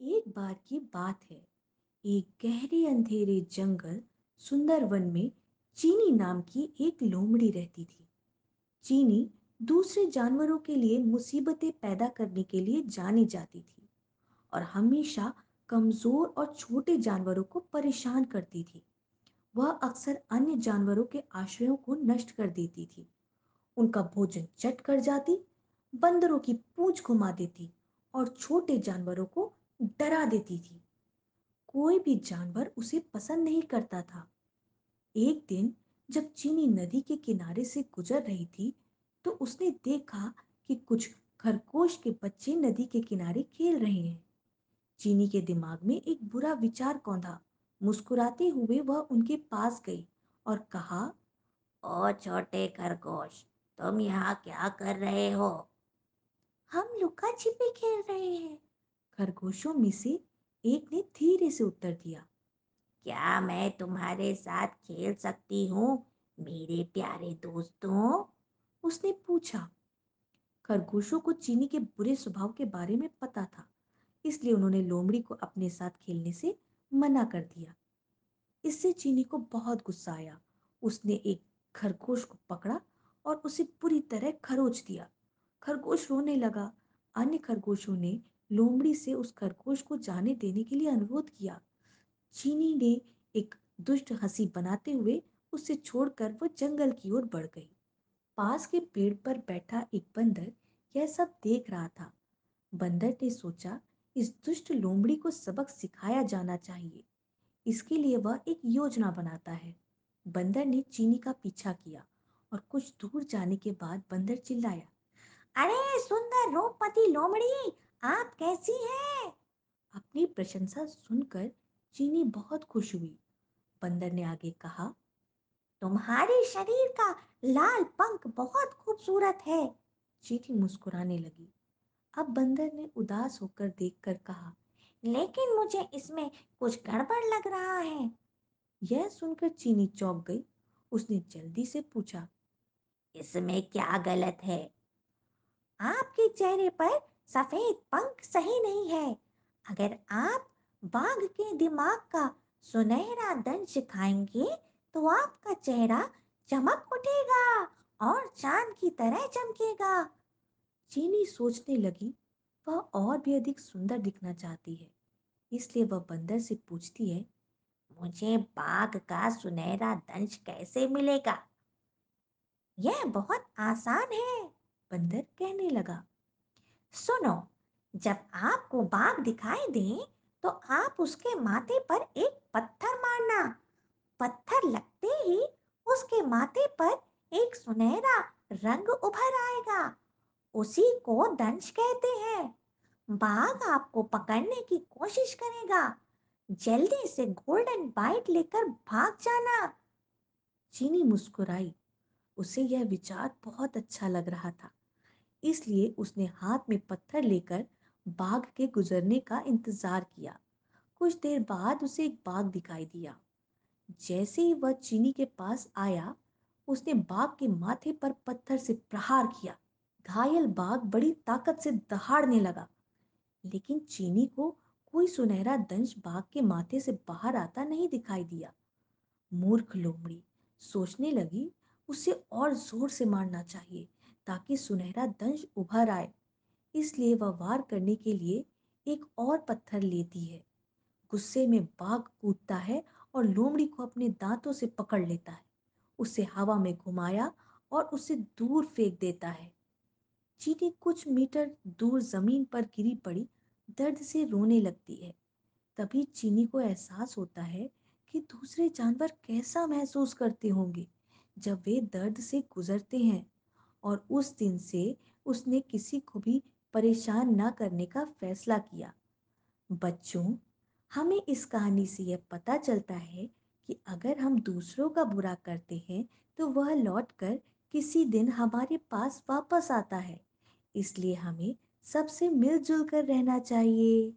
एक बार की बात है। एक गहरे अंधेरे जंगल सुंदरवन में चीनी नाम की एक लोमड़ी रहती थी। चीनी दूसरे जानवरों के लिए मुसीबतें पैदा करने के लिए जानी जाती थी और हमेशा कमज़ोर और छोटे जानवरों को परेशान करती थी। वह अक्सर अन्य जानवरों के आश्रयों को नष्ट कर देती थी। उनका भोजन चट कर जाती, बंदरों की पूंछ घुमा देती और छोटे जानवरों को डरा देती थी। कोई भी जानवर उसे पसंद नहीं करता था। एक दिन जब चीनी नदी के किनारे से गुजर रही थी तो उसने देखा कि कुछ खरगोश के बच्चे नदी के किनारे खेल रहे हैं। चीनी के दिमाग में एक बुरा विचार कौंधा। मुस्कुराते हुए वह उनके पास गई और कहा, ओ छोटे खरगोश, तुम यहाँ क्या कर रहे हो? हम लुका छिपी खेल रहे हैं। खरगोशों में से एक ने धीरे से उत्तर दिया, क्या मैं तुम्हारे साथ खेल सकती हूँ, मेरे प्यारे दोस्तों? उसने पूछा। खरगोशों को चीनी के बुरे स्वभाव के बारे में पता था, इसलिए उन्होंने लोमड़ी को अपने साथ खेलने से मना कर दिया। इससे चीनी को बहुत गुस्सा आया। उसने एक खरगोश को पकड़ा और उसे पूरी तरह खरोच दिया। खरगोश रोने लगा। अन्य खरगोशों ने लोमड़ी से उस खरगोश को जाने देने के लिए अनुरोध किया। चीनी ने एक दुष्ट हँसी बनाते हुए उसे छोड़कर वो जंगल की ओर बढ़ गई। पास के पेड़ पर बैठा एक बंदर यह सब देख रहा था। बंदर ने सोचा, इस दुष्ट लोमड़ी को सबक सिखाया जाना चाहिए। इसके लिए वह एक योजना बनाता है। बंदर ने चीनी का पीछा किया और कुछ दूर जाने के बाद बंदर चिल्लाया, अरे सुंदर रूपमती लोमड़ी आप कैसी हैं? अपनी प्रशंसा सुनकर चीनी बहुत खुश हुई। बंदर ने आगे कहा, तुम्हारे शरीर का लाल पंख बहुत खूबसूरत है। चीनी मुस्कुराने लगी। अब बंदर ने उदास होकर देखकर कहा, लेकिन मुझे इसमें कुछ गड़बड़ लग रहा है। यह सुनकर चीनी चौंक गई। उसने जल्दी से पूछा, इसमें क्या गलत है? आपके चेहरे पर सफ़ेद पंख सही नहीं है। अगर आप बाघ के दिमाग का सुनहरा दंश खाएँगे तो आपका चेहरा चमक उठेगा और चाँद की तरह चमकेगा। चीनी सोचने लगी, वह और भी अधिक सुंदर दिखना चाहती है। इसलिए वह बंदर से पूछती है, मुझे बाघ का सुनहरा दंश कैसे मिलेगा? यह बहुत आसान है, बंदर कहने लगा। सुनो, जब आपको बाघ दिखाई दे तो आप उसके माथे पर एक पत्थर मारना। पत्थर लगते ही उसके माथे पर एक सुनहरा रंग उभर आएगा। उसी को दंश कहते हैं। बाघ आपको पकड़ने की कोशिश करेगा। जल्दी से गोल्डन बाइट लेकर भाग जाना। चीनी मुस्कुराई। उसे यह विचार बहुत अच्छा लग रहा था। इसलिए उसने हाथ में पत्थर लेकर बाघ के गुजरने का इंतज़ार किया। कुछ देर बाद उसे एक बाघ दिखाई दिया। जैसे ही वह चीनी के पास आया, उसने बाघ के माथे पर पत्थर से प्रहार किया। घायल बाघ बड़ी ताकत से दहाड़ने लगा। लेकिन चीनी को कोई सुनहरा दंश बाघ के माथे से बाहर आता नहीं दिखाई दिया। मूर्ख लोमड़ी, सोचने लगी, उसे और ज़ोर से मारना चाहिए। ताकि सुनहरा दंश उभर आए। इसलिए वह वार करने के लिए एक और पत्थर लेती है। गुस्से में बाघ कूदता है और लोमड़ी को अपने दांतों से पकड़ लेता है। उसे हवा में घुमाया और उसे दूर फेंक देता है। चीटी कुछ मीटर दूर ज़मीन पर गिरी पड़ी, दर्द से रोने लगती है। तभी चीनी को एहसास होता है कि दूसरे जानवर कैसा महसूस करते होंगे जब वे दर्द से गुजरते हैं। और उस दिन से उसने किसी को भी परेशान ना करने का फैसला किया। बच्चों, हमें इस कहानी से यह पता चलता है कि अगर हम दूसरों का बुरा करते हैं तो वह लौट कर किसी दिन हमारे पास वापस आता है। इसलिए हमें सबसे मिलजुल कर रहना चाहिए।